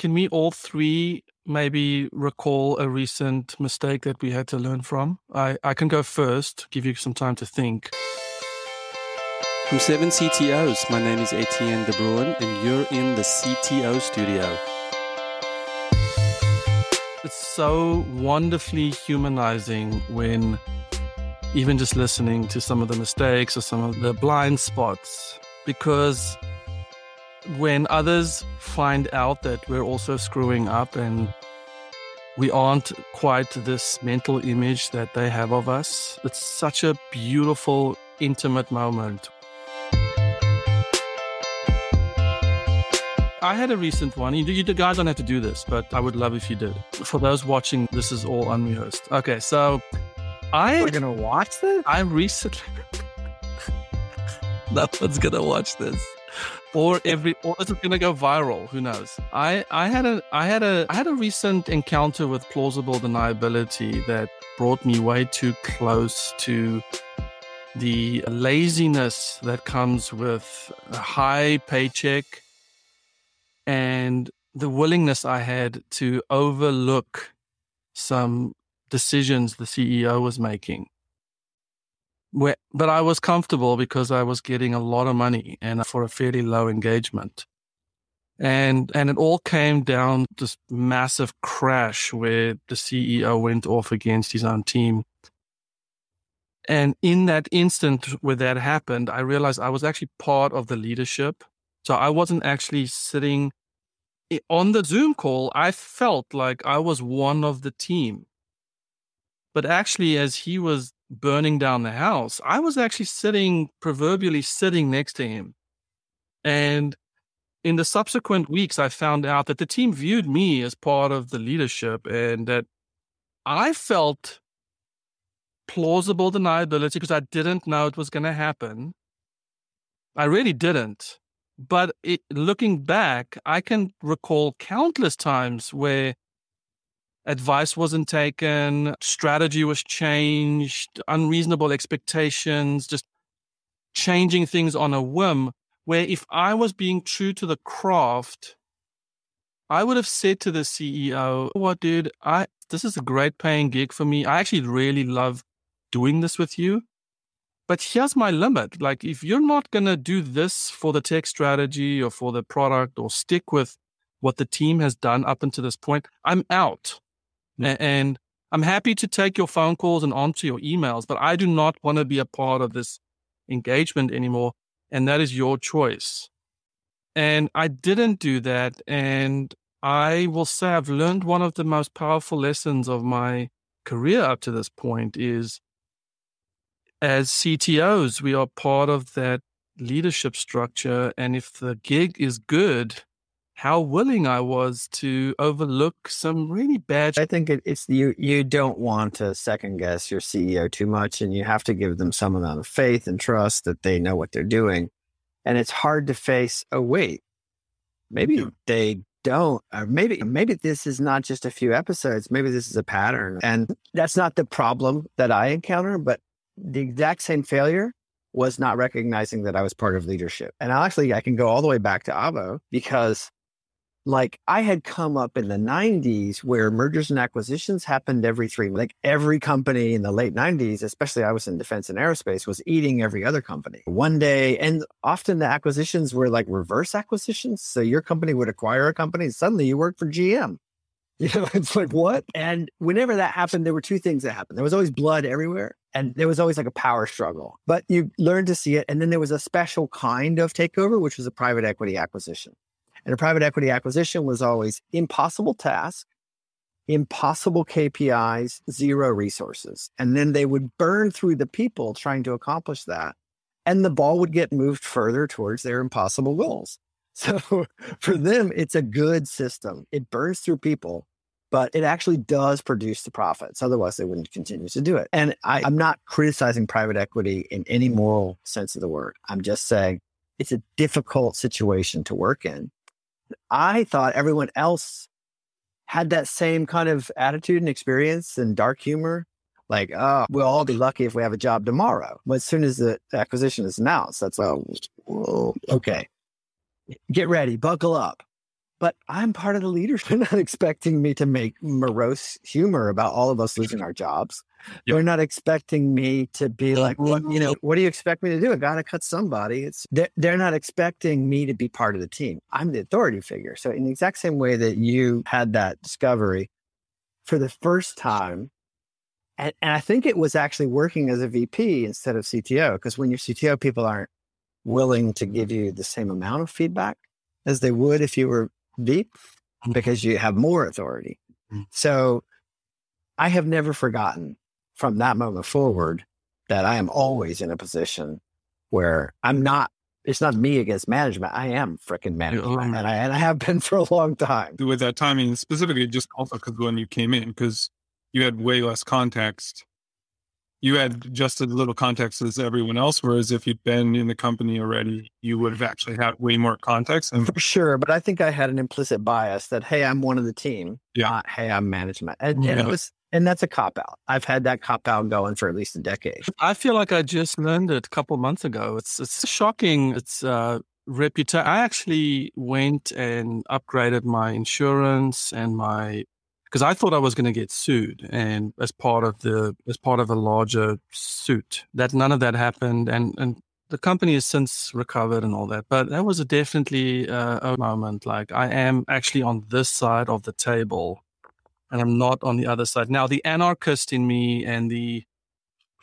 can we all three maybe recall a recent mistake that we had to learn from? I, I can go first, give you some time to think. From Seven CTOs, my name is Etienne De Bruin, and you're in the CTO studio. It's so wonderfully humanizing when even just listening to some of the mistakes or some of the blind spots, because when others find out that we're also screwing up and we aren't quite this mental image that they have of us, it's such a beautiful, intimate moment. I had a recent one. You, you guys don't have to do this, but I would love if you did. For those watching, this is all unrehearsed. Okay, so I. We're gonna watch this. I recently. no one's gonna watch this or every or is it gonna go viral? Who knows? I i had a i had a i had a recent encounter with plausible deniability that brought me way too close to the laziness that comes with a high paycheck and the willingness i had to overlook some decisions the ceo was making but I was comfortable because I was getting a lot of money and for a fairly low engagement. And, and it all came down to this massive crash where the CEO went off against his own team. And in that instant where that happened, I realized I was actually part of the leadership. So I wasn't actually sitting eh, on the Zoom call. I felt like I was one of the team. But actually, as he was burning down the house, I was actually sitting, proverbially sitting next to him. And in the subsequent weeks, I found out that the team viewed me as part of the leadership and that I felt plausible deniability because I didn't know it was going to happen. I really didn't. But it, looking back, I can recall countless times where advice wasn't taken, strategy was changed, unreasonable expectations, just changing things on a whim. Where if I was being true to the craft, I would have said to the CEO, "What, dude? I this is a great paying gig for me. I actually really love doing this with you." But here's my limit. Like, if you're not going to do this for the tech strategy or for the product or stick with what the team has done up until this point, I'm out. And I'm happy to take your phone calls and answer your emails, but I do not want to be a part of this engagement anymore. And that is your choice. And I didn't do that. And I will say I've learned one of the most powerful lessons of my career up to this point is as CTOs, we are part of that leadership structure. And if the gig is good, how willing I was to overlook some really bad. I think it, it's you. You don't want to second guess your CEO too much, and you have to give them some amount of faith and trust that they know what they're doing. And it's hard to face. Oh wait, maybe yeah. they don't. Or maybe maybe this is not just a few episodes. Maybe this is a pattern, and that's not the problem that I encounter. But the exact same failure was not recognizing that I was part of leadership. And actually, I can go all the way back to Avo because like I had come up in the 90s where mergers and acquisitions happened every three like every company in the late 90s especially I was in defense and aerospace was eating every other company one day and often the acquisitions were like reverse acquisitions. So your company would acquire a company and suddenly you work for GM you know it's like what? And whenever that happened there were two things that happened. There was always blood everywhere and there was always like a power struggle. But you learned to see it and then there was a special kind of takeover which was a private equity acquisition and a private equity acquisition was always impossible task, impossible KPIs, zero resources. And then they would burn through the people trying to accomplish that. And the ball would get moved further towards their impossible goals. So for them, it's a good system. It burns through people, but it actually does produce the profits. Otherwise, they wouldn't continue to do it. And I, I'm not criticizing private equity in any moral sense of the word. I'm just saying it's a difficult situation to work in. I thought everyone else had that same kind of attitude and experience and dark humor. Like, oh, we'll all be lucky if we have a job tomorrow. But as soon as the acquisition is announced, that's like, oh, okay. Get ready, buckle up. but I'm part of the leadership. Not expecting me to make morose humor about all of us losing our jobs. Yep. They're not expecting me to be like, what, you know, what do you expect me to do? I got to cut somebody. It's they're, they're not expecting me to be part of the team. I'm the authority figure. So in the exact same way that you had that discovery for the first time, and, and I think it was actually working as a VP instead of CTO, because when you're CTO, people aren't willing to give you the same amount of feedback as they would if you were VP mm. because you have more authority. Mm. So I have never forgotten from that moment forward that I am always in a position where I'm not it's not me against management. I am freaking management, and I and I have been for a long time. With that timing, specifically, just also because when you came in, because you had way less context. You had just as little context as everyone else, whereas if you'd been in the company already, you would have actually had way more context. And for sure, but I think I had an implicit bias that hey, I'm one of the team. Yeah. Not, hey, I'm management, and, yeah. and it was and that's a cop out. I've had that cop out going for at least a decade. I feel like I just learned it a couple months ago. It's it's shocking. It's uh, reputation. I actually went and upgraded my insurance and my because I thought I was going to get sued, and as part of the as part of a larger suit, that none of that happened, and and the company has since recovered and all that. But that was a definitely uh, a moment. Like I am actually on this side of the table and I'm not on the other side. Now, the anarchist in me and the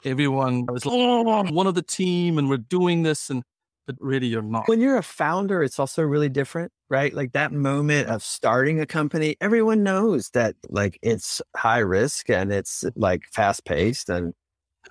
everyone was like, oh, one of the team and we're doing this and but really you're not. When you're a founder, it's also really different, right? Like that moment of starting a company, everyone knows that like it's high risk and it's like fast paced and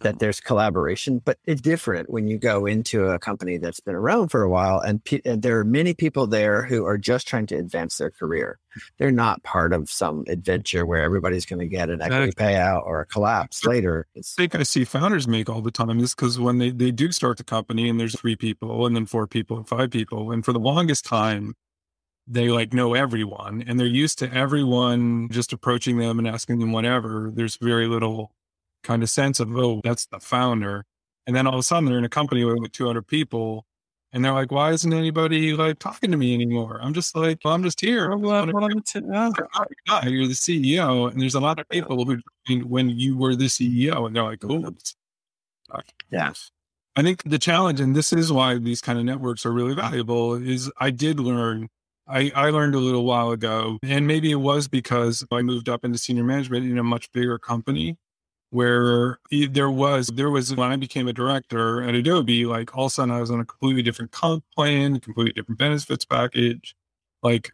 that oh. there's collaboration, but it's different when you go into a company that's been around for a while and, pe- and, there are many people there who are just trying to advance their career. They're not part of some adventure where everybody's going to get an equity payout or a collapse later. It's- I think I see founders make all the time is because when they, they do start the company and there's three people and then four people and five people. And for the longest time, they like know everyone and they're used to everyone just approaching them and asking them whatever. There's very little kind of sense of, oh, that's the founder. And then all of a sudden they're in a company with like 200 people and they're like, why isn't anybody like talking to me anymore? I'm just like, well, I'm just here. I'm glad I'm t- yeah. You're the CEO. And there's a lot of people who, when you were the CEO, and they're like, oh, yes. I think the challenge, and this is why these kind of networks are really valuable, is I did learn. I, I learned a little while ago, and maybe it was because I moved up into senior management in a much bigger company where there was there was when I became a director at Adobe, like all of a sudden I was on a completely different comp plan, completely different benefits package, like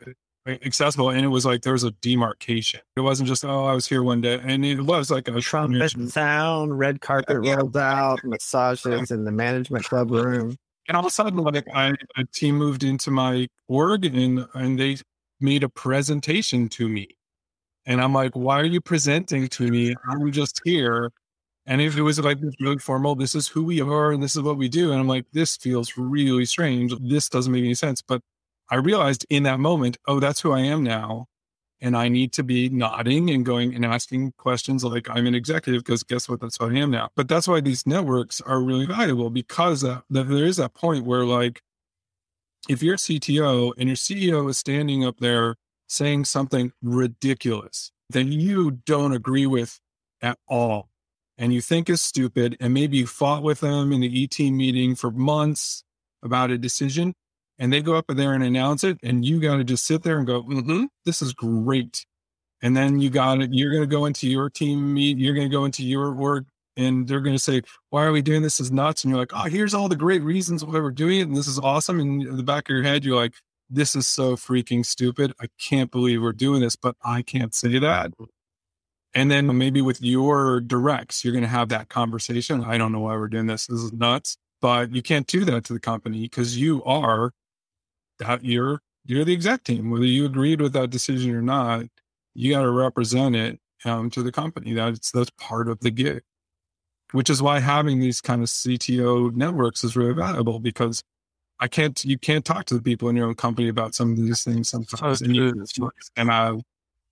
accessible, and it was like there was a demarcation. It wasn't just oh I was here one day, and it was like a trumpet sound, red carpet rolled out, massages in the management club room. And all of a sudden, like I, a team moved into my org, and and they made a presentation to me and I'm like, why are you presenting to me? I'm just here. And if it was like really formal, this is who we are and this is what we do. And I'm like, this feels really strange. This doesn't make any sense. But I realized in that moment, oh, that's who I am now. And I need to be nodding and going and asking questions like I'm an executive because guess what? That's who I am now. But that's why these networks are really valuable because uh, there is that point where like, if you're a CTO and your CEO is standing up there saying something ridiculous that you don't agree with at all and you think is stupid, and maybe you fought with them in the ET meeting for months about a decision, and they go up there and announce it, and you got to just sit there and go, mm-hmm, "This is great." And then you got it. You're going to go into your team meet. You're going to go into your work, and they're going to say, "Why are we doing this? this is nuts." And you're like, "Oh, here's all the great reasons why we're doing it, and this is awesome." And in the back of your head, you're like, this is so freaking stupid. I can't believe we're doing this, but I can't say that. And then maybe with your directs, you're going to have that conversation. I don't know why we're doing this. This is nuts. But you can't do that to the company because you are that you're you're the exec team. Whether you agreed with that decision or not, you got to represent it um, to the company. That's that's part of the gig. Which is why having these kind of CTO networks is really valuable because I can't, you can't talk to the people in your own company about some of these things sometimes. and, you, and I,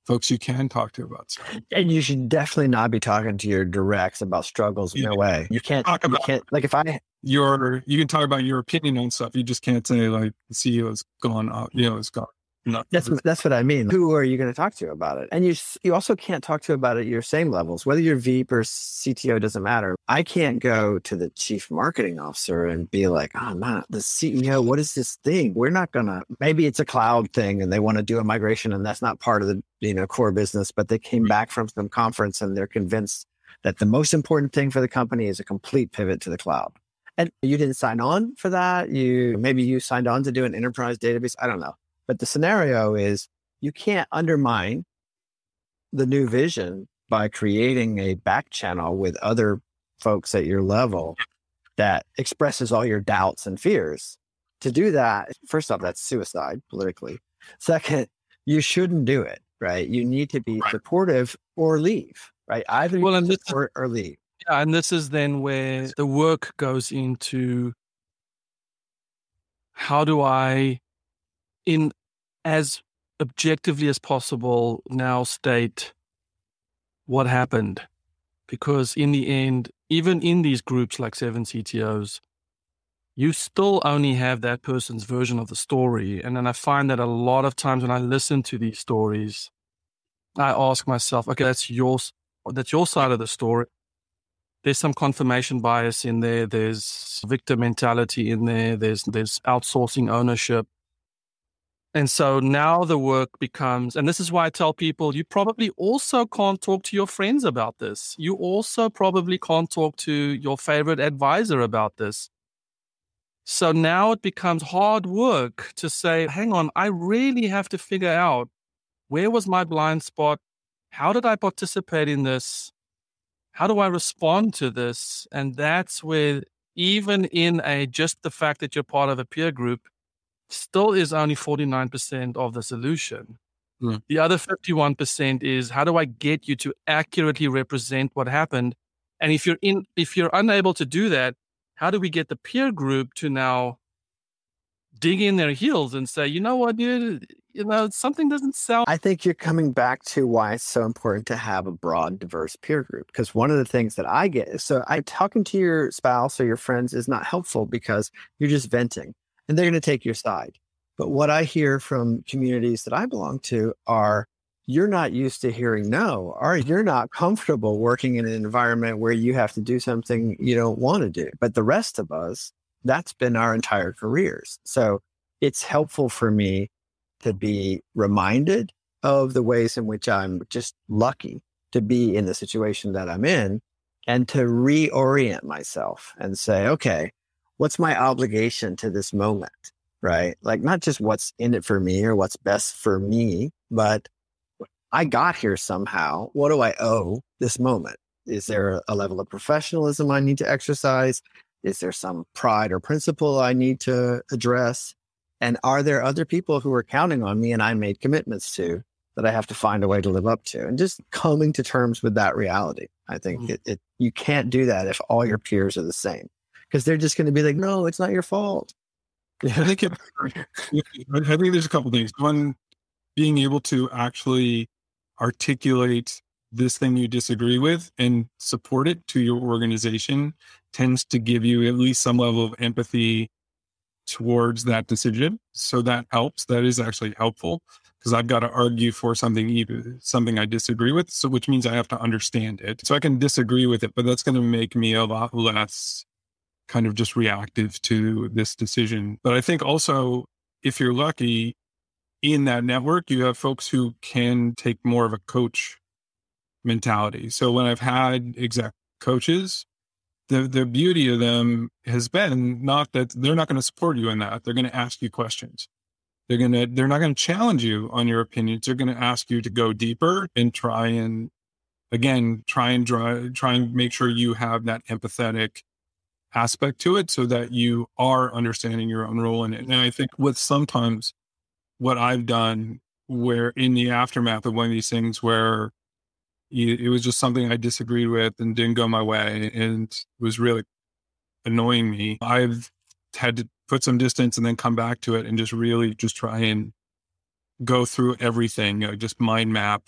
folks you can talk to about stuff. And you should definitely not be talking to your directs about struggles. Yeah. No way. You can't, talk about, you can't, like if I, your, you can talk about your opinion on stuff. You just can't say like the CEO's gone, off, you know, it's gone No. That's that's what I mean. Who are you going to talk to about it? And you you also can't talk to about it at your same levels. Whether you're VP or CTO doesn't matter. I can't go to the chief marketing officer and be like, "Oh man, the CEO, what is this thing? We're not gonna. Maybe it's a cloud thing, and they want to do a migration, and that's not part of the you know core business. But they came back from some conference and they're convinced that the most important thing for the company is a complete pivot to the cloud. And you didn't sign on for that. You maybe you signed on to do an enterprise database. I don't know. But the scenario is you can't undermine the new vision by creating a back channel with other folks at your level that expresses all your doubts and fears. To do that, first off, that's suicide politically. Second, you shouldn't do it, right? You need to be right. supportive or leave, right? Either well, and support or leave. Yeah, and this is then where the work goes into how do I in as objectively as possible now state what happened. Because in the end, even in these groups like seven CTOs, you still only have that person's version of the story. And then I find that a lot of times when I listen to these stories, I ask myself, okay, that's yours, that's your side of the story. There's some confirmation bias in there. There's victim mentality in there. There's there's outsourcing ownership. And so now the work becomes, and this is why I tell people you probably also can't talk to your friends about this. You also probably can't talk to your favorite advisor about this. So now it becomes hard work to say, hang on, I really have to figure out where was my blind spot? How did I participate in this? How do I respond to this? And that's where, even in a just the fact that you're part of a peer group, still is only 49% of the solution. Mm. The other 51% is how do I get you to accurately represent what happened? And if you're in if you're unable to do that, how do we get the peer group to now dig in their heels and say, you know what, dude, you know, something doesn't sound. I think you're coming back to why it's so important to have a broad, diverse peer group. Because one of the things that I get is so I talking to your spouse or your friends is not helpful because you're just venting and they're going to take your side. But what I hear from communities that I belong to are you're not used to hearing no, or mm. you're not comfortable working in an environment where you have to do something you don't want to do. But the rest of us, that's been our entire careers. So it's helpful for me to be reminded of the ways in which I'm just lucky to be in the situation that I'm in and to reorient myself and say, okay, what's my obligation to this moment? Right. Like not just what's in it for me or what's best for me, but I got here somehow. What do I owe this moment? Is there a level of professionalism I need to exercise? Is there some pride or principle I need to address? And are there other people who are counting on me and I made commitments to that I have to find a way to live up to? And just coming to terms with that reality. I think mm-hmm. it, it, you can't do that if all your peers are the same because they're just going to be like, no, it's not your fault. I think it, I think there's a couple things. One, being able to actually articulate this thing you disagree with and support it to your organization tends to give you at least some level of empathy towards that decision. So that helps. That is actually helpful because I've got to argue for something even something I disagree with. So which means I have to understand it. So I can disagree with it, but that's going to make me a lot less kind of just reactive to this decision. But I think also, if you're lucky in that network, you have folks who can take more of a coach mentality. So when I've had exec coaches, the, the beauty of them has been not that they're not going to support you in that. They're going to ask you questions. They're going to, they're not going to challenge you on your opinions. They're going to ask you to go deeper and try and, again, try and try, try and make sure you have that empathetic aspect to it so that you are understanding your own role in it. And I think with sometimes what I've done where in the aftermath of one of these things where it was just something I disagreed with and didn't go my way and was really annoying me. I've had to put some distance and then come back to it and just really just try and go through everything, you know, just mind map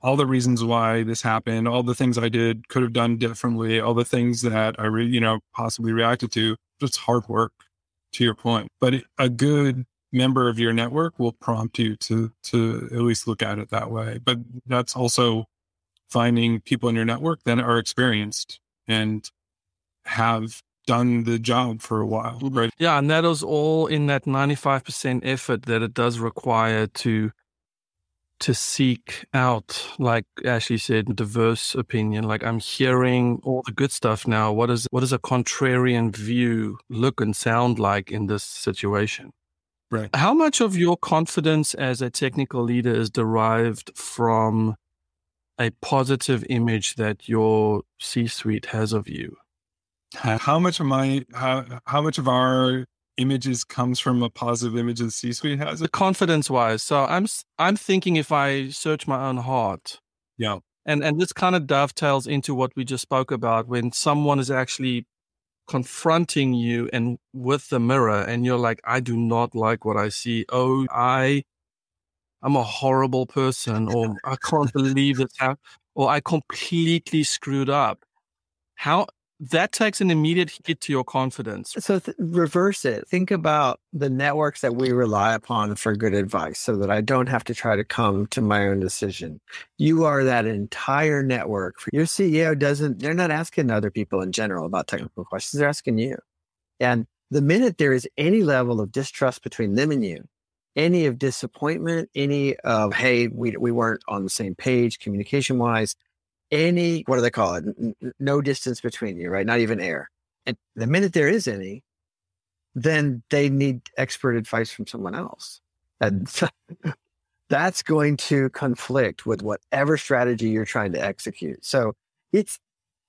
all the reasons why this happened, all the things I did could have done differently, all the things that I re, you know, possibly reacted to. It's hard work to your point. But a good member of your network will prompt you to to at least look at it that way. But that's also finding people in your network that are experienced and have done the job for a while, Mm-hmm. right? Yeah, and that is all in that 95% effort that it does require to to seek out, like Ashley said, diverse opinion. Like I'm hearing all the good stuff now. What is what does a contrarian view look and sound like in this situation? Right. How much of your confidence as a technical leader is derived from a positive image that your C-suite has of you? How much of my how how much of our images comes from a positive image the C-suite has? the confidence wise so i'm I'm thinking if i search my own heart Yeah. and and this kind of dovetails into what we just spoke about when someone is actually confronting you and with the mirror and you're like i do not like what i see oh i i'm a horrible person or i can't believe this happened or i completely screwed up how that takes an immediate hit to your confidence So th- reverse it. Think about the networks that we rely upon for good advice so that I don't have to try to come to my own decision. You are that entire network. Your CEO doesn't, they're not asking other people in general about technical questions. They're asking you. And the minute there is any level of distrust between them and you, any of disappointment, any of, hey, we, we weren't on the same page communication wise, any, what do they call it? N- No distance between you, right? Not even air. And the minute there is any, then they need expert advice from someone else. And that's going to conflict with whatever strategy you're trying to execute. So it's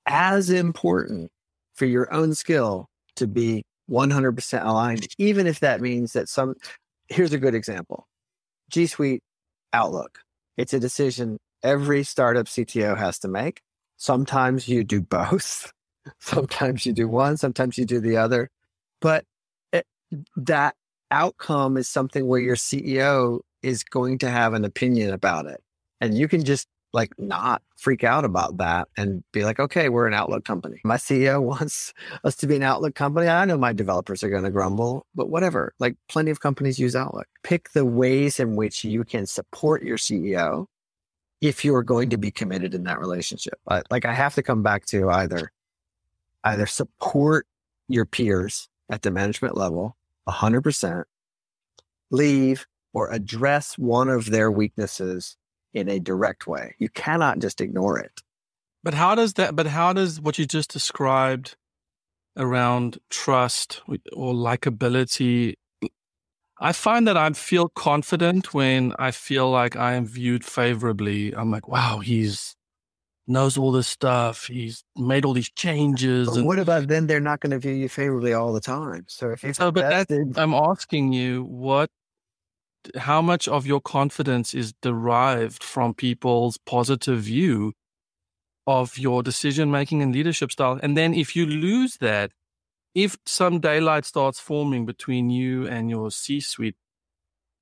as important for your own skill to be 100% aligned, even if that means that some, here's a good example G Suite Outlook. It's a decision every startup CTO has to make. Sometimes you do both. Sometimes you do one, sometimes you do the other. But it, that outcome is something where your CEO is going to have an opinion about it. And you can just like not freak out about that and be like, okay, we're an Outlook company. My CEO wants us to be an Outlook company. I know my developers are going to grumble, but whatever. Like plenty of companies use Outlook. Pick the ways in which you can support your CEO if you're going to be committed in that relationship. I, like I have to come back to either either support your peers at the management level 100%, leave or address one of their weaknesses in a direct way. You cannot just ignore it. But how does that, but how does what you just described around trust or likability? I find that I feel confident when I feel like I am viewed favorably. I'm like, wow, he's knows all this stuff. He's made all these changes. But And what about then they're not going to view you favorably all the time? So if you've So, but that- I'm asking you what, how much of your confidence is derived from people's positive view of your decision making and leadership style? And then if you lose that, if some daylight starts forming between you and your C suite,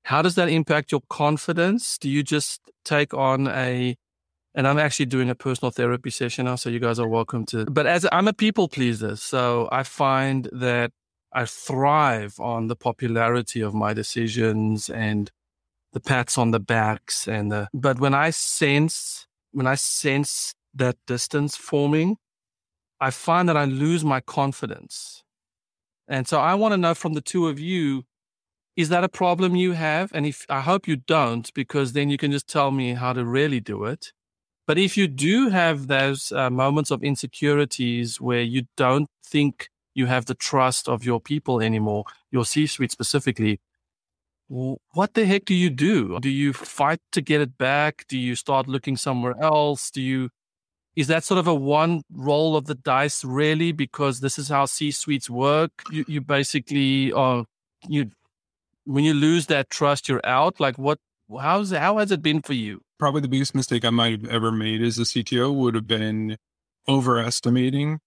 how does that impact your confidence? Do you just take on a, and I'm actually doing a personal therapy session now, so you guys are welcome to. But as I'm a people pleaser, so I find that I thrive on the popularity of my decisions and the pats on the backs and the, but when I sense, when I sense that distance forming, I find that I lose my confidence. And so I want to know from the two of you, is that a problem you have? And if I hope you don't, because then you can just tell me how to really do it. But if you do have those uh, moments of insecurities where you don't think you have the trust of your people anymore, your C suite specifically, what the heck do you do? Do you fight to get it back? Do you start looking somewhere else? Do you, is that sort of a one roll of the dice really? Because this is how C suites work. You, you basically are, you, when you lose that trust, you're out. Like what, how's, how has it been for you? Probably the biggest mistake I might have ever made as a CTO would have been overestimating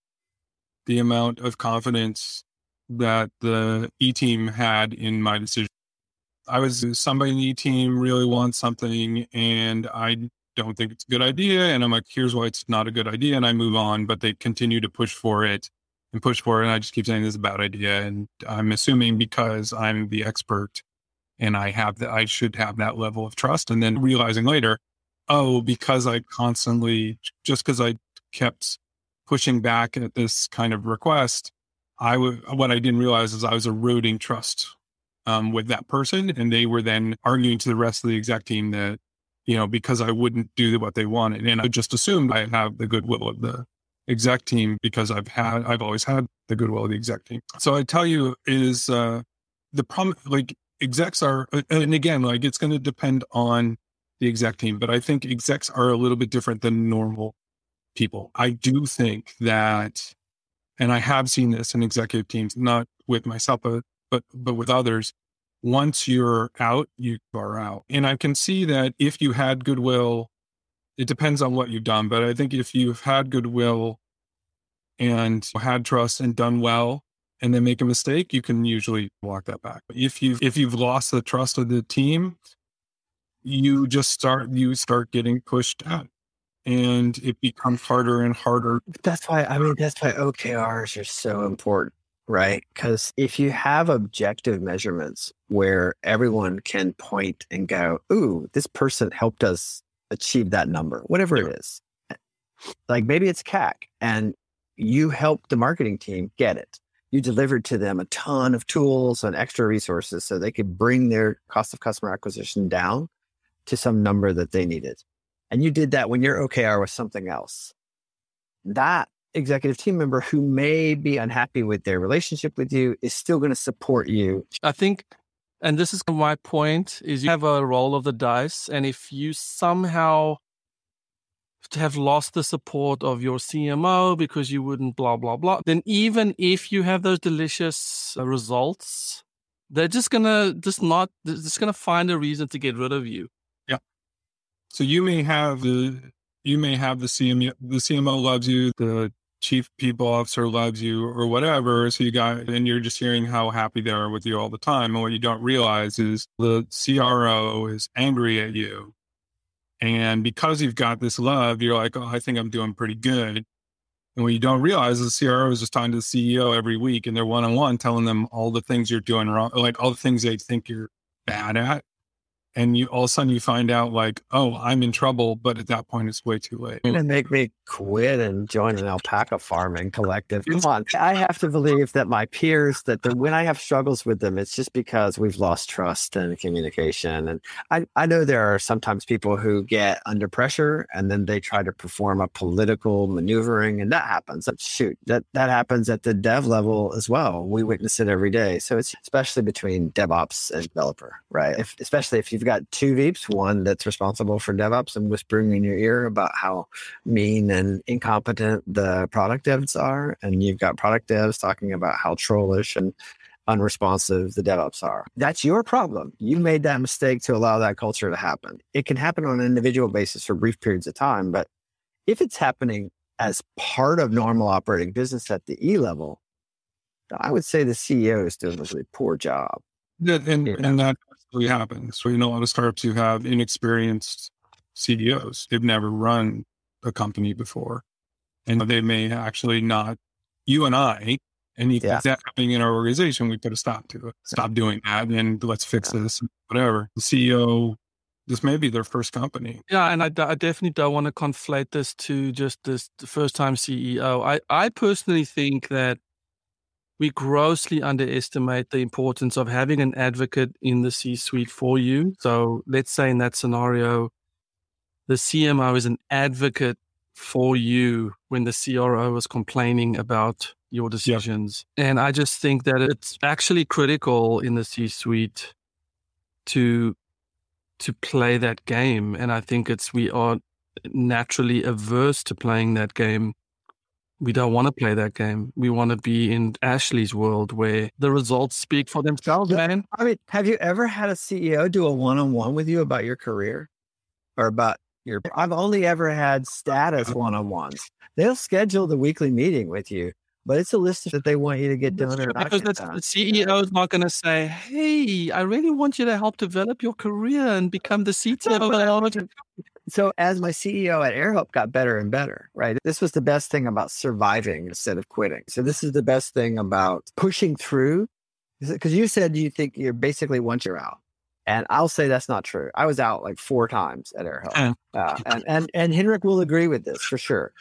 the amount of confidence that the E team had in my decision. I was somebody in the E team really wants something and I don't think it's a good idea. And I'm like, here's why it's not a good idea. And I move on, but they continue to push for it and push for it. And I just keep saying this is a bad idea. And I'm assuming because I'm the expert and I have that, I should have that level of trust. And then realizing later, oh, because I constantly, just because I kept pushing back at this kind of request, I would, what I didn't realize is I was eroding trust um, with that person. And they were then arguing to the rest of the exec team that, you know, because I wouldn't do what they wanted. And I just assumed I have the goodwill of the exec team because I've had, I've always had the goodwill of the exec team. So I tell you is, uh, the problem, like execs are, uh, and again, like it's going to depend on the exec team, but I think execs are a little bit different than normal people. I do think that, and I have seen this in executive teams, not with myself, but but but with others. Once you're out, you are out. And I can see that if you had goodwill, it depends on what you've done. But I think if you've had goodwill and had trust and done well, and then make a mistake, you can usually walk that back. But if you've if you've lost the trust of the team, you just start you start getting pushed out and it becomes harder and harder. That's why I mean that's why OKRs are so important, right? Because if you have objective measurements where everyone can point and go, "Ooh, this person helped us achieve that number," whatever yeah. it is, eh, like maybe it's CAC, and you helped the marketing team get it you delivered to them a ton of tools and extra resources so they could bring their cost of customer acquisition down to some number that they needed. And you did that when your OKR was something else. That executive team member who may be unhappy with their relationship with you is still going to support you. I think, and this is my point, is you have a roll of the dice. And if you somehow have lost the support of your CMO because you wouldn't blah blah blah, then even if you have those delicious uh, results, they're just gonna just not they're just gonna find a reason to get rid of you. Yeah. So you may have the you may have the CMO the CMO loves you, the chief people officer loves you or whatever. So you got and you're just hearing how happy they are with you all the time. And what you don't realize is the CRO is angry at you and because you've got this love, you're like, oh, I think I'm doing pretty good. And what you don't realize is the CRO is just talking to the CEO every week and they're one on one telling them all the things you're doing wrong, like all the things they think you're bad at and you all of a sudden you find out like, oh, I'm in trouble, but at that point it's way too late. Gonna make me quit and join an alpaca farming collective. Come on, I have to believe that my peers that the, when I have struggles with them, it's just because we've lost trust and communication. And I I know there are sometimes people who get under pressure and then they try to perform a political maneuvering, and that happens. Shoot, that that happens at the dev level as well. We witness it every day. So it's especially between DevOps and developer, right? If, especially if you you've got two VPs, one that's responsible for DevOps and whispering in your ear about how mean and incompetent the product devs are. And you've got product devs talking about how trollish and unresponsive the DevOps are. That's your problem. You made that mistake to allow that culture to happen. It can happen on an individual basis for brief periods of time, but if it's happening as part of normal operating business at the E level, I would say the CEO is doing a really poor job. And, and that happens. So, you know, a lot of startups you have inexperienced CEOs. They've never run a company before. And they may actually not, you and I, and if yeah. that's happening in our organization, we put a stop to it. Stop doing that and let's fix yeah. this, whatever. The CEO, this may be their first company. Yeah. And I, I definitely don't want to conflate this to just this first time CEO. I, I personally think that we grossly underestimate the importance of having an advocate in the C suite for you. So let's say in that scenario, the CMO is an advocate for you when the CRO is complaining about your decisions. Yep. And I just think that it's actually critical in the C suite to to play that game. And I think it's we are naturally averse to playing that game we don't want to play that game. We want to be in Ashley's world where the results speak for themselves, man. I mean, have you ever had a CEO do a one on one with you about your career or about your? I've only ever had status uh, one on ones. They'll schedule the weekly meeting with you, but it's a list that they want you to get done. Or because the CEO is not going to say, "Hey, I really want you to help develop your career and become the CTO." So as my CEO at AirHelp got better and better, right? This was the best thing about surviving instead of quitting. So this is the best thing about pushing through. Because you said you think you're basically once you're out. And I'll say that's not true. I was out like four times at AirHelp. Uh, and, and, and Henrik will agree with this for sure.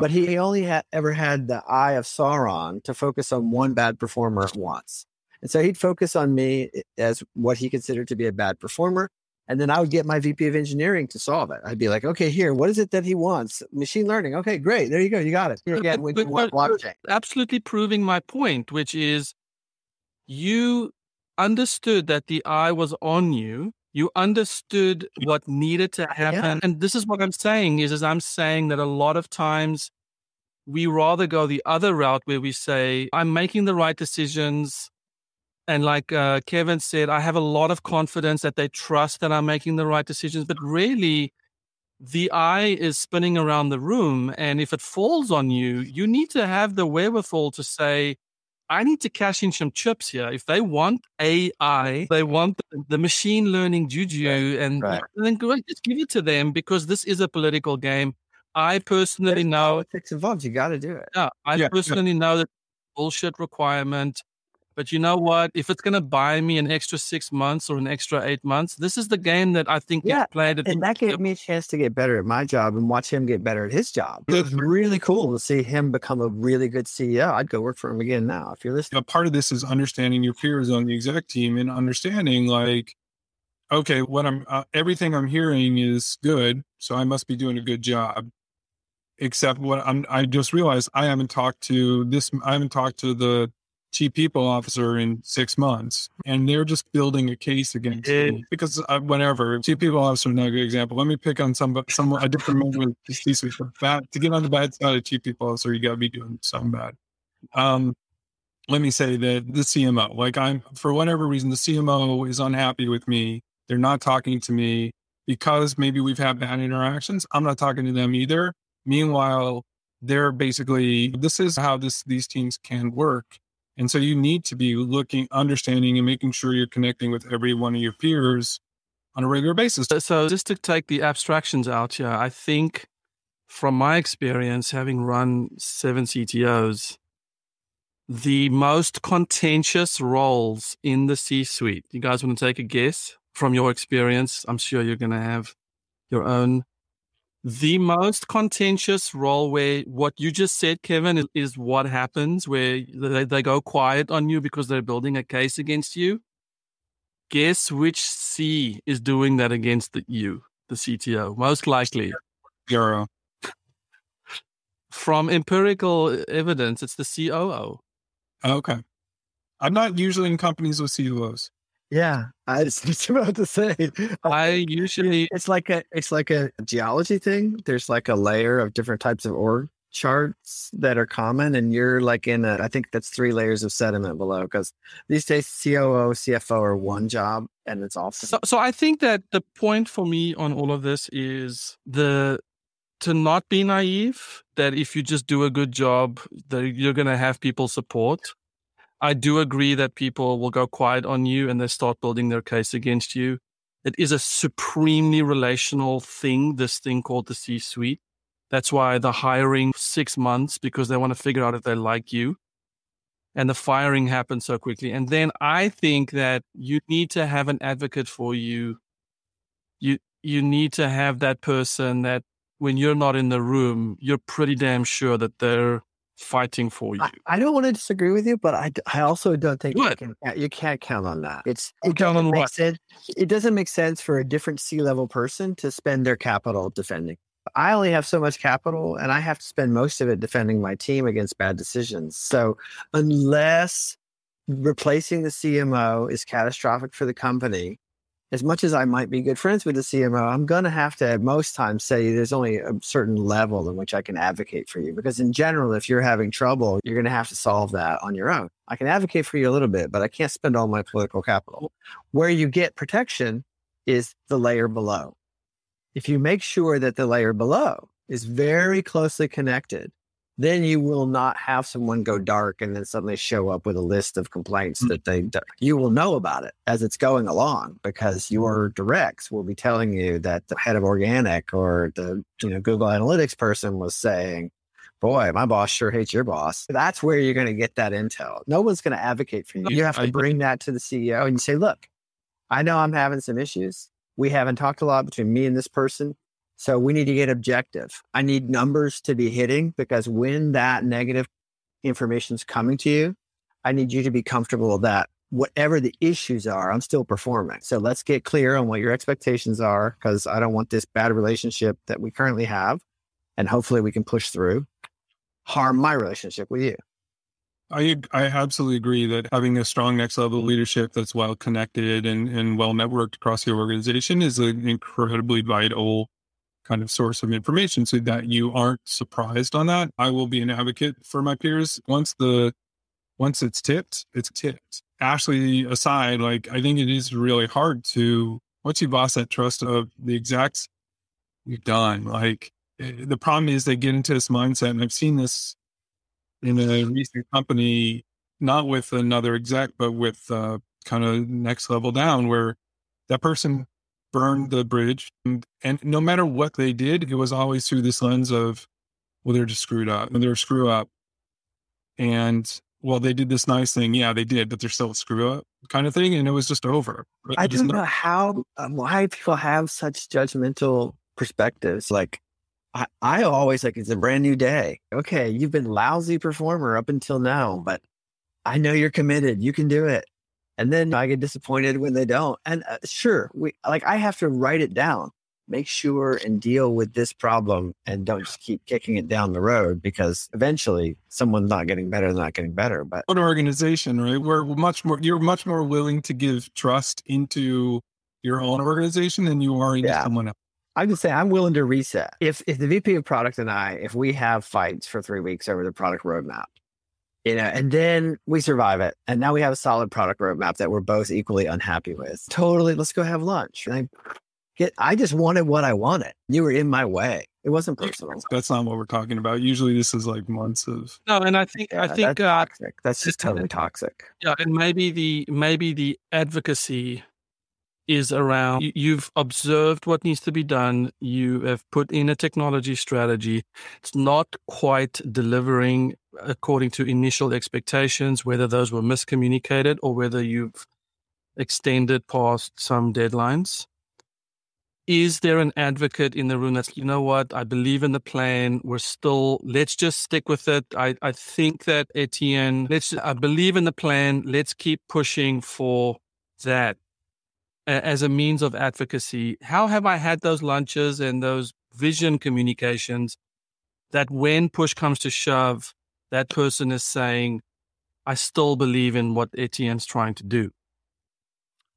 But he only had ever had the eye of Sauron to focus on one bad performer at once. And so he'd focus on me eh, as what he considered to be a bad performer. And then I would get my VP of engineering to solve it. I'd be like, okay, here, what is it that he wants? Machine learning. Okay, great. There you go. You got it. Here again, with blockchain. Absolutely proving my point, which is you understood that the eye was on you. You understood what needed to happen. Yeah. And this is what I'm saying is, is I'm saying that a lot of times we rather go the other route where we say, I'm making the right decisions. And like uh, Kevin said, I have a lot of confidence that they trust that I'm making the right decisions. But really, the eye is spinning around the room. And if it falls on you, you need to have the wherewithal to say, I need to cash in some chips here. If they want AI, they want the machine learning juju, right. and, right. then go just give it to them because this is a political game. I personally There's know politics involved. You got to do it. Yeah, I yeah, personally yeah. know that bullshit requirement. But you know what? If it's going to buy me an extra six months or an extra eight months, this is the game that I think yeah, played. And that gave me a chance to get better at my job and watch him get better at his job. It was really cool to see him become a really good CEO. I'd go work for him again now if you're listening. A part of this is understanding your peers on the exec team and understanding like, okay, what I'm uh, everything I'm hearing is good, so I must be doing a good job except what I'm I just realized I haven't talked to this I haven't talked to the chief people officer in six months, and they're just building a case against me because uh, whatever chief people officer not a good example. Let me pick on some some a different member of the C-suite. Bad to get on the bad side of chief people officer, you got to be doing something bad. Um, let me say that the CMO, like I'm for whatever reason, the CMO is unhappy with me. They're not talking to me because maybe we've had bad interactions. I'm not talking to them either. Meanwhile, they're basically this is how this these teams can work and so you need to be looking, understanding, and making sure you're connecting with every one of your peers on a regular basis. So, just to take the abstractions out here, I think from my experience, having run seven CTOs, the most contentious roles in the C suite, you guys want to take a guess from your experience? I'm sure you're going to have your own the most contentious role where what you just said, Kevin, is, what happens where they, they go quiet on you because they're building a case against you. Guess which C is doing that against the, you, the CTO? Most likely. Euro. From empirical evidence, it's the COO. Oh, okay. I'm not usually in companies with COOs. Yeah, I was just about to say. I usually it's like a it's like a geology thing. There's like a layer of different types of org charts that are common, and you're like in a. I think that's three layers of sediment below because these days COO, CFO are one job, and it's all. So, so I think that the point for me on all of this is the to not be naive that if you just do a good job, that you're going to have people support I do agree that people will go quiet on you and they start building their case against you. It is a supremely relational thing, this thing called the C suite. That's why the hiring six months because they want to figure out if they like you. And the firing happens so quickly. And then I think that you need to have an advocate for you. You you need to have that person that when you're not in the room, you're pretty damn sure that they're fighting for you. I, I, don't want to disagree with you, but I, I also don't think you, can, you can't count on that. It's it count on what? Sense, it doesn't make sense for a different C level person to spend their capital defending. I only have so much capital, and I have to spend most of it defending my team against bad decisions. So unless replacing the CMO is catastrophic for the company, as much as I might be good friends with the CMO, I'm going to have to at most times say there's only a certain level in which I can advocate for you. Because in general, if you're having trouble, you're going to have to solve that on your own. I can advocate for you a little bit, but I can't spend all my political capital. Where you get protection is the layer below. If you make sure that the layer below is very closely connected then you will not have someone go dark and then suddenly show up with a list of complaints mm-hmm. that they you will know about it as it's going along because your directs will be telling you that the head of organic or the you know Google Analytics person was saying boy my boss sure hates your boss that's where you're going to get that intel no one's going to advocate for you you have to bring that to the CEO and you say look I know I'm having some issues. We haven't talked a lot between me and this person. So we need to get objective. I need numbers to be hitting because when that negative information is coming to you, I need you to be comfortable that whatever the issues are, I'm still performing. So let's get clear on what your expectations are because I don't want this bad relationship that we currently have and hopefully we can push through harm my relationship with you. I I absolutely agree that having a strong next level leadership that's well connected and, and well networked across your organization is an incredibly vital kind of source of information so that you aren't surprised on that. I will be an advocate for my peers. Once the once it's tipped, it's tipped. Ashley aside, like I think it is really hard to once you've lost that trust of the execs, you're done. Like eh, the problem is they get into this mindset, and I've seen this in a recent company, not with another exec, but with uh, kind of next level down, where that person burned the bridge. And, and no matter what they did, it was always through this lens of, well, they're just screwed up and they're a screw up. And well, they did this nice thing. Yeah, they did, but they're still a screw up kind of thing. And it was just over. I don't know how, um, why people have such judgmental perspectives. Like, I, I always like it's a brand new day. Okay, you've been lousy performer up until now, but I know you're committed. You can do it. And then I get disappointed when they don't. And uh, sure, we like I have to write it down, make sure and deal with this problem and don't just keep kicking it down the road because eventually someone's not getting better, they're not getting better. But an organization, right? We're much more you're much more willing to give trust into your own organization than you are into yeah. someone else. I would say I'm willing to reset. If if the VP of product and I, if we have fights for three weeks over the product roadmap, you know, and then we survive it. And now we have a solid product roadmap that we're both equally unhappy with. Totally. Let's go have lunch. And I get, I just wanted what I wanted. You were in my way. It wasn't personal. That's not what we're talking about. Usually this is like months of. No. And I think, yeah, I think, that's uh, toxic. That's just totally toxic. Yeah. And maybe the, maybe the advocacy is around you've observed what needs to be done. You have put in a technology strategy. It's not quite delivering according to initial expectations, whether those were miscommunicated or whether you've extended past some deadlines. Is there an advocate in the room that's, you know what, I believe in the plan. We're still, let's just stick with it. I, I think that Etienne, let's, I believe in the plan. Let's keep pushing for that as a means of advocacy. How have I had those lunches and those vision communications that when push comes to shove, that person is saying, I still believe in what Etienne's trying to do.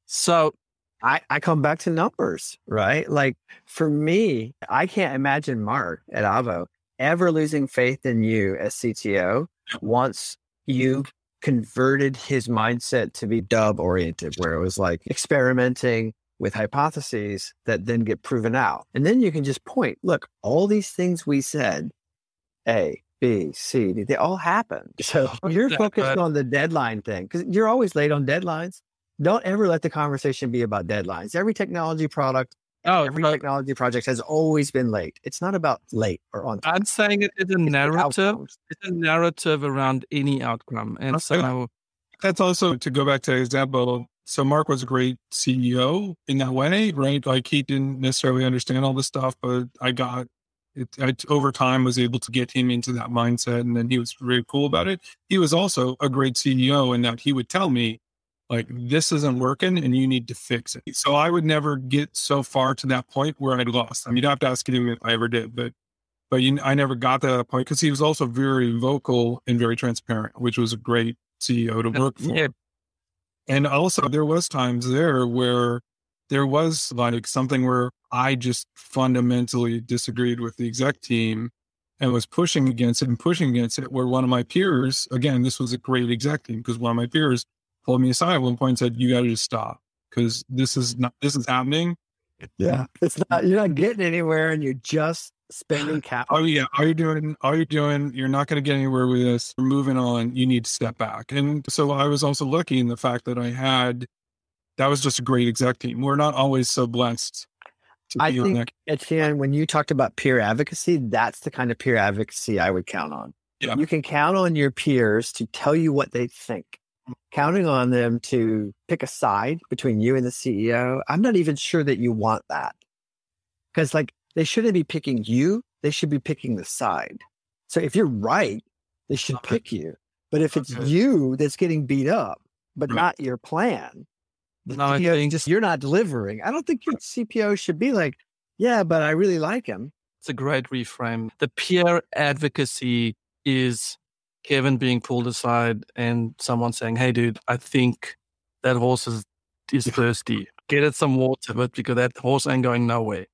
So I, I come back to numbers, right? Like for me, I can't imagine Mark at Avo ever losing faith in you as CTO once you converted his mindset to be dub oriented, where it was like experimenting with hypotheses that then get proven out. And then you can just point, look, all these things we said, A, B, C, D, they all happened. So you're focused on the deadline thing because you're always late on deadlines. Don't ever let the conversation be about deadlines. Every technology product Oh, every no. technology project has always been late. It's not about late or on. Time. I'm saying it is a it's narrative. It's a narrative around any outcome, and okay. so that's also to go back to example. So Mark was a great CEO in that way, right? Like he didn't necessarily understand all the stuff, but I got it. I, over time, was able to get him into that mindset, and then he was really cool about it. He was also a great CEO in that he would tell me, like this isn't working and you need to fix it. So I would never get so far to that point where I'd lost. I mean, you'd have to ask him if I ever did, but but you, I never got to that point because he was also very vocal and very transparent, which was a great CEO to work for. Yeah. And also, there was times there where there was like something where I just fundamentally disagreed with the exec team and was pushing against it and pushing against it. Where one of my peers, again, this was a great exec team because one of my peers pulled me aside at one point and said, "You got to just stop because this is not this is happening." Yeah, it's not. You're not getting anywhere, and you're just spending capital. Oh yeah, are you doing? Are you doing? You're not going to get anywhere with this. We're moving on. You need to step back. And so I was also lucky in the fact that I had. That was just a great exec team. We're not always so blessed. I think, Etienne, when you talked about peer advocacy, that's the kind of peer advocacy I would count on. Yeah. You can count on your peers to tell you what they think counting on them to pick a side between you and the CEO, I'm not even sure that you want that. Because, like, they shouldn't be picking you, they should be picking the side. So if you're right, they should Okay. pick you. But if it's Okay. you that's getting beat up, but Right. not your plan, No, CEO think- just you're not delivering. I don't think your CPO should be like, yeah, but I really like him. It's a great reframe. The peer advocacy is Kevin being pulled aside and someone saying, Hey, dude, I think that horse is, is thirsty. Get it some water, but because that horse ain't going nowhere.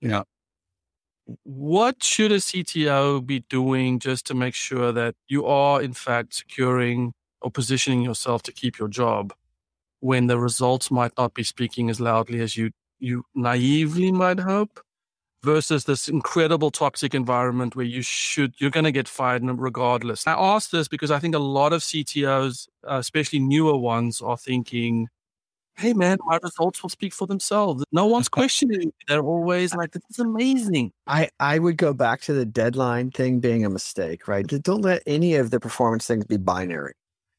Yeah. What should a CTO be doing just to make sure that you are, in fact, securing or positioning yourself to keep your job when the results might not be speaking as loudly as you, you naively might hope? Versus this incredible toxic environment where you should you're going to get fired regardless. I ask this because I think a lot of CTOs, uh, especially newer ones, are thinking, "Hey, man, my results will speak for themselves. No one's questioning. They're always like, this is amazing." I, I would go back to the deadline thing being a mistake, right? Don't let any of the performance things be binary.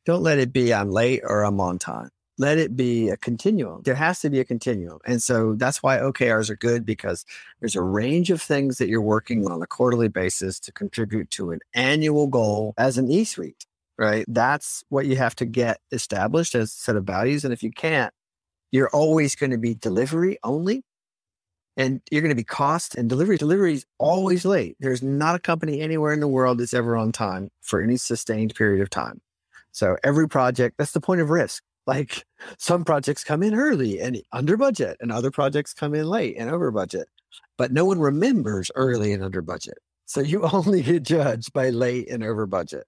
Don't let it be I'm late or I'm on time. Let it be a continuum. There has to be a continuum. And so that's why OKRs are good because there's a range of things that you're working on a quarterly basis to contribute to an annual goal as an E suite, right? That's what you have to get established as a set of values. And if you can't, you're always going to be delivery only and you're going to be cost and delivery. Delivery is always late. There's not a company anywhere in the world that's ever on time for any sustained period of time. So every project, that's the point of risk. Like some projects come in early and under budget, and other projects come in late and over budget, but no one remembers early and under budget. So you only get judged by late and over budget.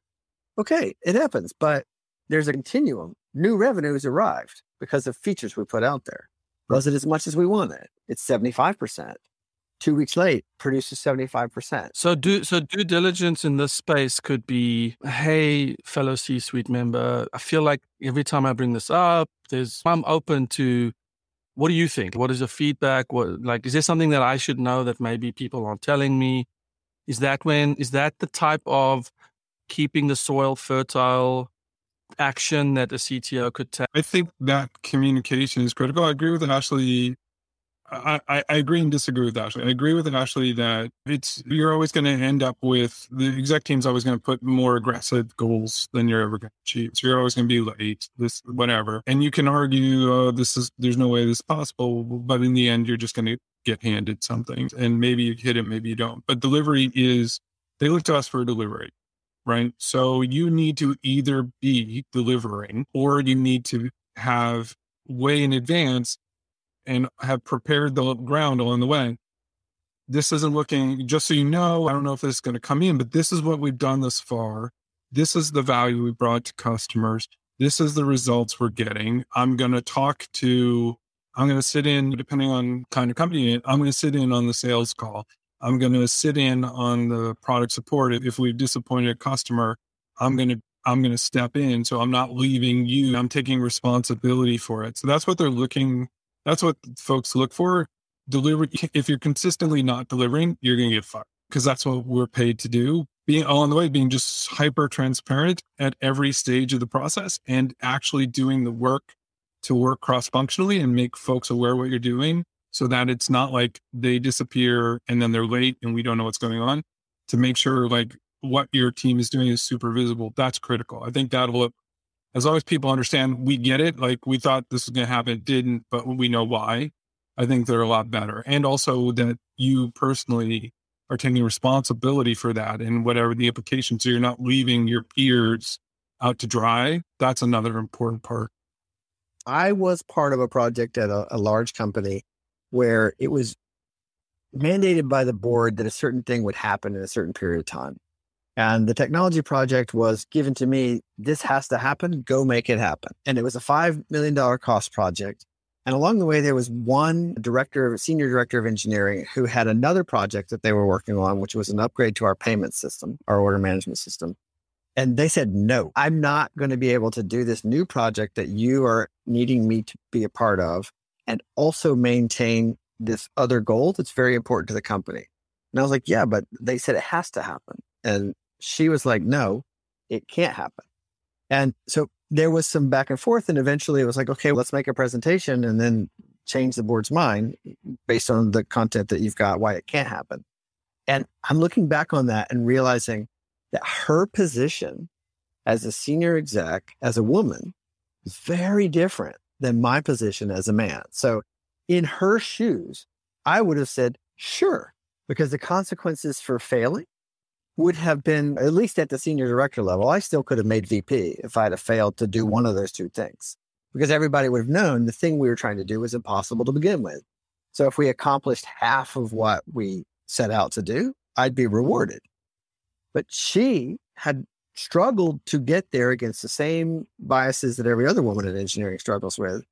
Okay, it happens, but there's a continuum. New revenues arrived because of features we put out there. Was it as much as we wanted? It's 75%. Two weeks late produces 75%. So do so due diligence in this space could be, hey, fellow C-suite member, I feel like every time I bring this up, there's I'm open to what do you think? What is your feedback? What like is there something that I should know that maybe people aren't telling me? Is that when is that the type of keeping the soil fertile action that a CTO could take? I think that communication is critical. I agree with Ashley. I, I, agree and disagree with Ashley. I agree with Ashley that it's you're always going to end up with the exec team's always going to put more aggressive goals than you're ever going to achieve. So you're always going to be late, this whatever, and you can argue, oh, this is there's no way this is possible, but in the end, you're just going to get handed something, and maybe you hit it, maybe you don't. But delivery is they look to us for delivery right? So you need to either be delivering or you need to have way in advance and have prepared the ground along the way. This isn't looking, just so you know, I don't know if this is going to come in, but this is what we've done thus far. This is the value we brought to customers. This is the results we're getting. I'm going to talk to, I'm going to sit in, depending on kind of company, I'm going to sit in on the sales call. I'm going to sit in on the product support. If we've disappointed a customer, I'm going to I'm going to step in. So I'm not leaving you. I'm taking responsibility for it. So that's what they're looking. That's what folks look for. Deliver. If you're consistently not delivering, you're going to get fired because that's what we're paid to do. Being along the way, being just hyper transparent at every stage of the process and actually doing the work to work cross functionally and make folks aware what you're doing so that it's not like they disappear and then they're late and we don't know what's going on to make sure like what your team is doing is super visible that's critical i think that'll as long as people understand we get it like we thought this was going to happen it didn't but we know why. I think they're a lot better. And also that you personally are taking responsibility for that and whatever the implications so you're not leaving your peers out to dry. That's another important part. I was part of a project at a, a large company where it was mandated by the board that a certain thing would happen in a certain period of time. And the technology project was given to me. This has to happen. Go make it happen. And it was a $5 million cost project. And along the way, there was one director, senior director of engineering who had another project that they were working on, which was an upgrade to our payment system, our order management system. And they said, no, I'm not going to be able to do this new project that you are needing me to be a part of and also maintain this other goal that's very important to the company. And I was like, yeah, but they said it has to happen. And she was like, no, it can't happen. And so there was some back and forth. And eventually it was like, okay, let's make a presentation and then change the board's mind based on the content that you've got, why it can't happen. And I'm looking back on that and realizing that her position as a senior exec, as a woman, is very different than my position as a man. So in her shoes, I would have said, sure, because the consequences for failing would have been, at least at the senior director level, I still could have made VP if I had failed to do one of those two things, because everybody would have known the thing we were trying to do was impossible to begin with. So if we accomplished half of what we set out to do, I'd be rewarded. But she had struggled to get there against the same biases that every other woman in engineering struggles with.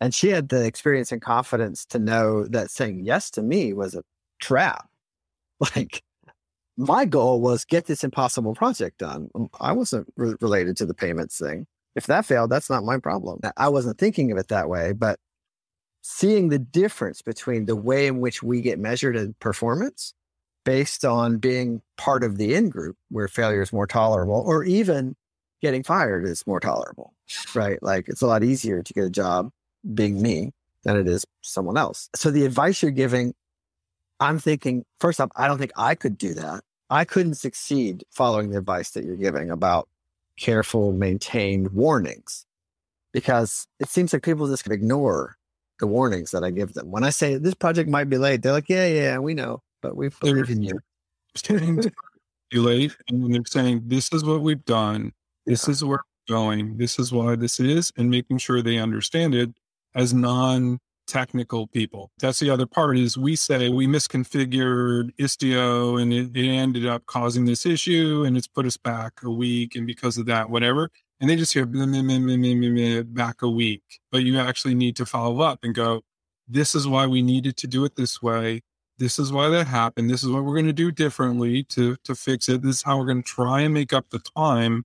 And she had the experience and confidence to know that saying yes to me was a trap. Like my goal was get this impossible project done. Um, I wasn't re- related to the payments thing. If that failed, that's not my problem. I wasn't thinking of it that way, but seeing the difference between the way in which we get measured in performance based on being part of the in group where failure is more tolerable, or even getting fired is more tolerable, right? Like it's a lot easier to get a job being me than it is someone else. So the advice you're giving, I'm thinking, first off, I don't think I could do that. I couldn't succeed following the advice that you're giving about careful, maintained warnings because it seems like people just ignore the warnings that I give them. When I say this project might be late, they're like, yeah, yeah, we know but we believe in you. Too late, and they're saying this is what we've done. This is where we're going. This is why this is, and making sure they understand it as non technical people. That's the other part is we say we misconfigured Istio and it, it, ended up causing this issue and it's put us back a week. And because of that, whatever. And they just hear back a week, but you actually need to follow up and go, this is why we needed to do it this way this is why that happened. This is what we're going to do differently to to fix it. This is how we're going to try and make up the time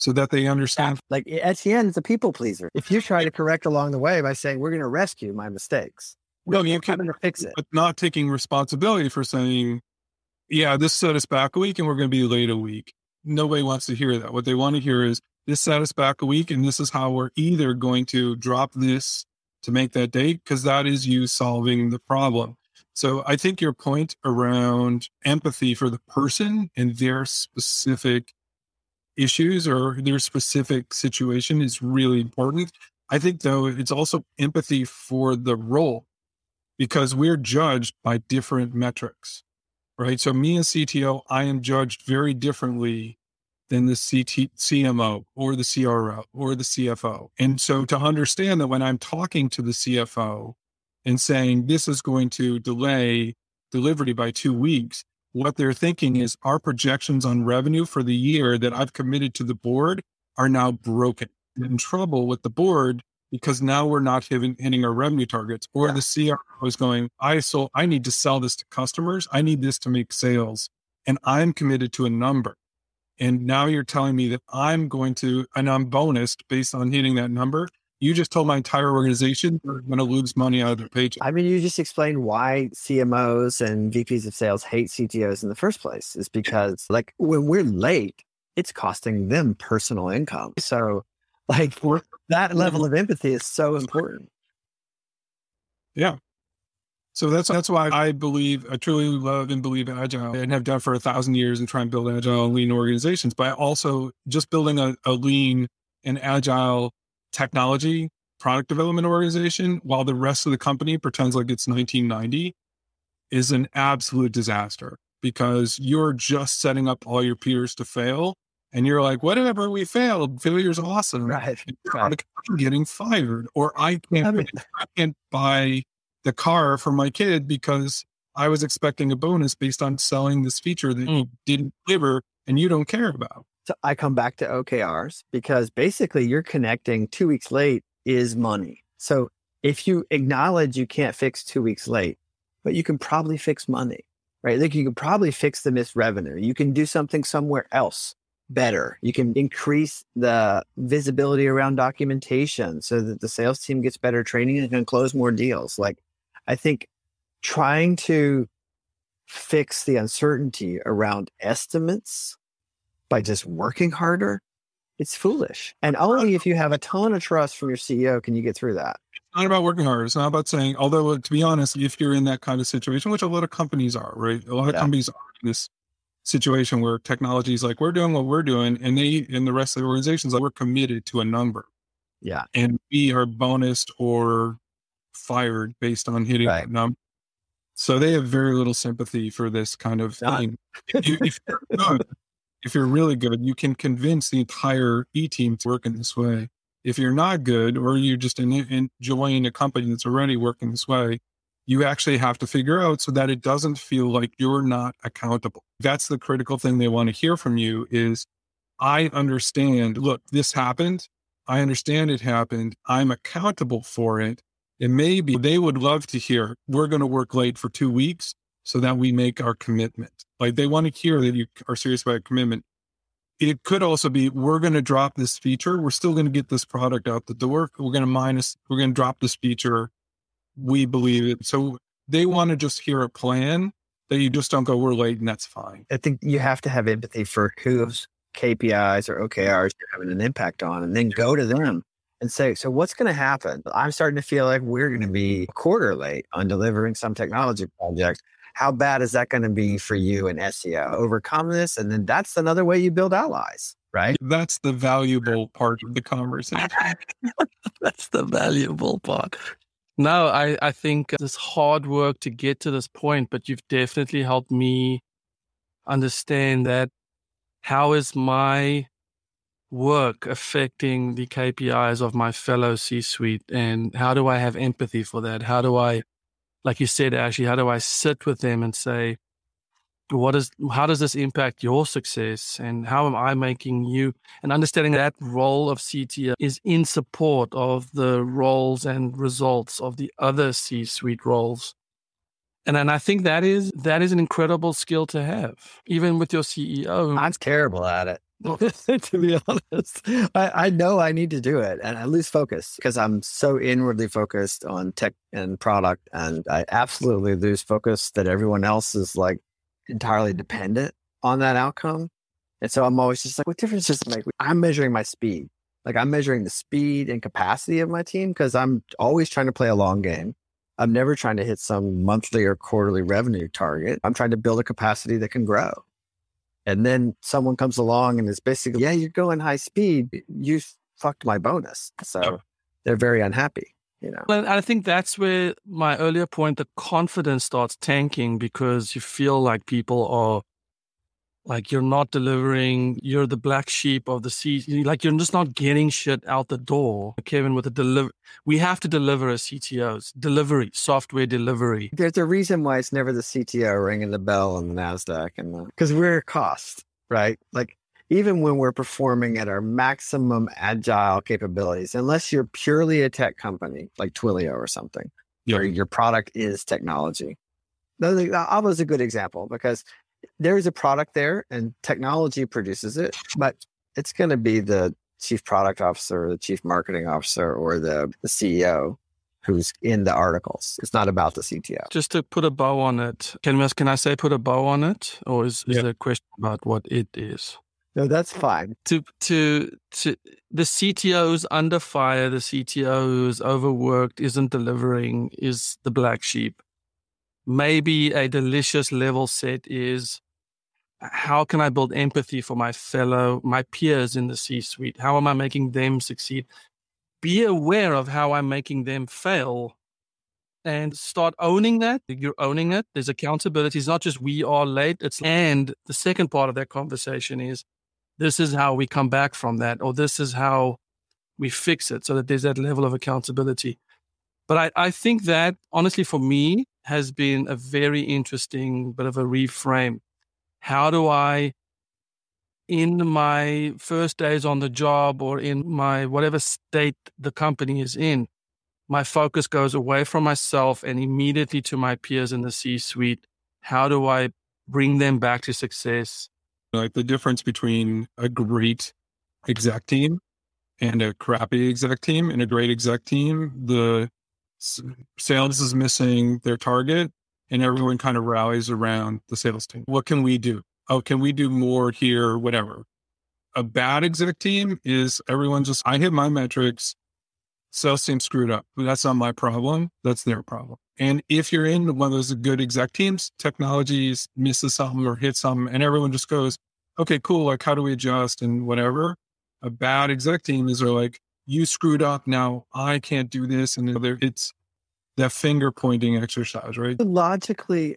so that they understand. Like eh, Etienne is a people pleaser. If you try to correct along the way by saying we're going to rescue my mistakes, no, you can fix it, but not taking responsibility for saying, "Yeah, this set us back a week, and we're going to be late a week." Nobody wants to hear that. What they want to hear is this set us back a week, and this is how we're either going to drop this to make that date because that is you solving the problem so I think your point around empathy for the person and their specific issues or their specific situation is really important. I think though it's also empathy for the role because we're judged by different metrics, right? So me as CTO, I am judged very differently than the CT, CMO or the CRO or the CFO. And so to understand that when I'm talking to the CFO and saying this is going to delay delivery by two weeks, what they're thinking is our projections on revenue for the year that I've committed to the board are now broken. in trouble with the board because now we're not hitting, hitting our revenue targets. Or yeah. the CRO is going, I so I need to sell this to customers. I need this to make sales, and I'm committed to a number. And now you're telling me that I'm going to, and I'm bonused based on hitting that number. You just told my entire organization we're going to lose money out of their paycheck. I mean, you just explained why CMOs and VPs of sales hate CTOs in the first place. Is because like when we're late, it's costing them personal income. So, like that level of empathy is so important. Yeah. So that's that's why I believe I truly love and believe agile and have done for a thousand years and try and build agile and lean organizations. But also just building a, a lean and agile technology product development organization while the rest of the company pretends like it's 1990 is an absolute disaster because you're just setting up all your peers to fail and you're like whatever we failed failure's awesome right, right. i'm getting fired or i can't I, mean, I can't buy the car for my kid because i was expecting a bonus based on selling this feature that mm. you didn't deliver and you don't care about I come back to OKRs because basically you're connecting two weeks late is money. So if you acknowledge you can't fix two weeks late, but you can probably fix money, right? Like you can probably fix the missed revenue. You can do something somewhere else better. You can increase the visibility around documentation so that the sales team gets better training and can close more deals. Like I think trying to fix the uncertainty around estimates by just working harder It's foolish. And only if you have a ton of trust from your CEO can you get through that. It's not about working hard. It's not about saying, although uh, to be honest, if you're in that kind of situation, which a lot of companies are, right? A lot of Yeah. companies are in this situation where technology is like, we're doing what we're doing, and they and the rest of the organizations like we're committed to a number. Yeah. And we are bonused or fired based on hitting Right. that number. So they have very little sympathy for this kind of None. thing. If, you, if you're good, if you're really good, you can convince the entire E team to work in this way. If you're not good, or you're just in, enjoying a company that's already working this way, you actually have to figure out so that it doesn't feel like you're not accountable. That's the critical thing they want to hear from you is I understand, look, this happened. I understand it happened. I'm accountable for it. And maybe they would love to hear, we're going to work late for two weeks so that we make our commitment. Like they want to hear that you are serious about a commitment. It could also be, we're going to drop this feature. We're still going to get this product out the door. We're going to minus, we're going to drop this feature. We believe it. So they want to just hear a plan that you just don't go, we're late and that's fine. I think you have to have empathy for whose KPIs or OKRs you're having an impact on, and then go to them and say, So, what's going to happen? I'm starting to feel like we're going to be a quarter late on delivering some technology project. How bad is that going to be for you in SEO? Overcome this. And then that's another way you build allies, right? That's the valuable part of the conversation. That's the valuable part. No, I, I think this hard work to get to this point, but you've definitely helped me understand that how is my work affecting the KPIs of my fellow C suite and how do I have empathy for that? How do I, like you said, Ashley, how do I sit with them and say, what is, how does this impact your success and how am I making you and understanding that role of CTO is in support of the roles and results of the other C suite roles. And and I think that is that is an incredible skill to have, even with your CEO. I'm terrible at it. to be honest, I, I know I need to do it and I lose focus because I'm so inwardly focused on tech and product. And I absolutely lose focus that everyone else is like entirely dependent on that outcome. And so I'm always just like, what difference does it make? I'm measuring my speed. Like I'm measuring the speed and capacity of my team because I'm always trying to play a long game. I'm never trying to hit some monthly or quarterly revenue target. I'm trying to build a capacity that can grow. And then someone comes along and is basically, yeah, you're going high speed. You fucked my bonus. So they're very unhappy, you know. And I think that's where my earlier point, the confidence starts tanking because you feel like people are like you're not delivering, you're the black sheep of the sea. Like you're just not getting shit out the door. Kevin, with the deliver, we have to deliver as CTOs, delivery, software delivery. There's a reason why it's never the CTO ringing the bell on the NASDAQ and because we're a cost, right? Like even when we're performing at our maximum agile capabilities, unless you're purely a tech company like Twilio or something, Yeah. where your product is technology. Alba is a good example because there is a product there and technology produces it, but it's going to be the chief product officer, or the chief marketing officer, or the, the CEO who's in the articles. It's not about the CTO. Just to put a bow on it, can can I say put a bow on it, or is, is Yeah. there a question about what it is? No, that's fine. to to to the CTO who's under fire, the CTO who's overworked, isn't delivering, is the black sheep. Maybe a delicious level set is how can I build empathy for my fellow, my peers in the C suite? How am I making them succeed? Be aware of how I'm making them fail and start owning that. You're owning it. There's accountability. It's not just we are late. It's and the second part of that conversation is this is how we come back from that, or this is how we fix it so that there's that level of accountability. But I, I think that honestly for me has been a very interesting bit of a reframe. How do I in my first days on the job or in my whatever state the company is in, my focus goes away from myself and immediately to my peers in the C suite. How do I bring them back to success? like the difference between a great exec team and a crappy exec team and a great exec team the sales is missing their target and everyone kind of rallies around the sales team what can we do oh can we do more here whatever a bad exec team is everyone just, I hit my metrics, sales team screwed up. That's not my problem. That's their problem. And if you're in one of those good exec teams, technologies misses something or hits something, and everyone just goes, okay, cool. Like, how do we adjust and whatever? A bad exec team is they're like, you screwed up. Now I can't do this. And it's that finger pointing exercise, right? Logically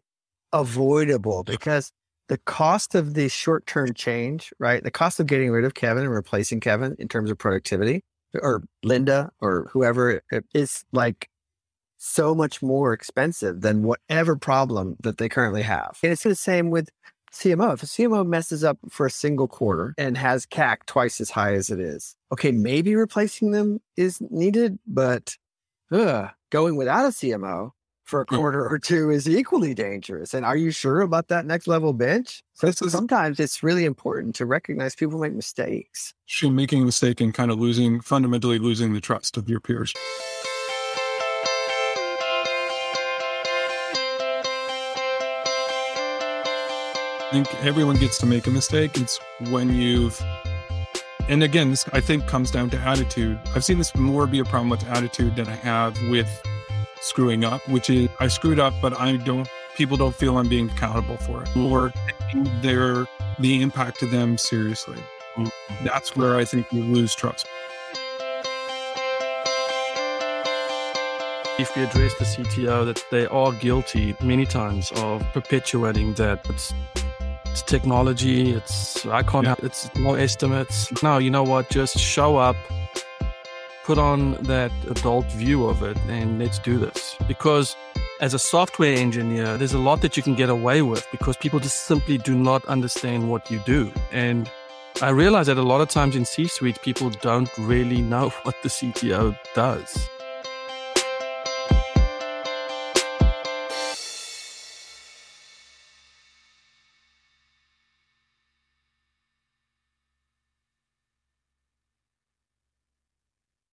avoidable because the cost of the short term change, right? The cost of getting rid of Kevin and replacing Kevin in terms of productivity or Linda or whoever eh, is like so much more expensive than whatever problem that they currently have. And it's the same with CMO. If a CMO messes up for a single quarter and has CAC twice as high as it is, okay, maybe replacing them is needed, but ugh, going without a CMO for a quarter or two is equally dangerous. And are you sure about that next level bench? So sometimes it's really important to recognize people make mistakes. Making a mistake and kind of losing, fundamentally losing the trust of your peers. Think everyone gets to make a mistake. It's when you've, and again, this I think comes down to attitude. I've seen this more be a problem with attitude than I have with screwing up, which is I screwed up, but I don't, people don't feel I'm being accountable for it or their, the impact to them seriously. Mm-hmm. That's where I think you lose trust. If we address the CTO that they are guilty many times of perpetuating that it's technology. It's I can't. Yeah. It's no estimates. No, you know what? Just show up, put on that adult view of it, and let's do this. Because as a software engineer, there's a lot that you can get away with because people just simply do not understand what you do. And I realize that a lot of times in C-suite, people don't really know what the CTO does.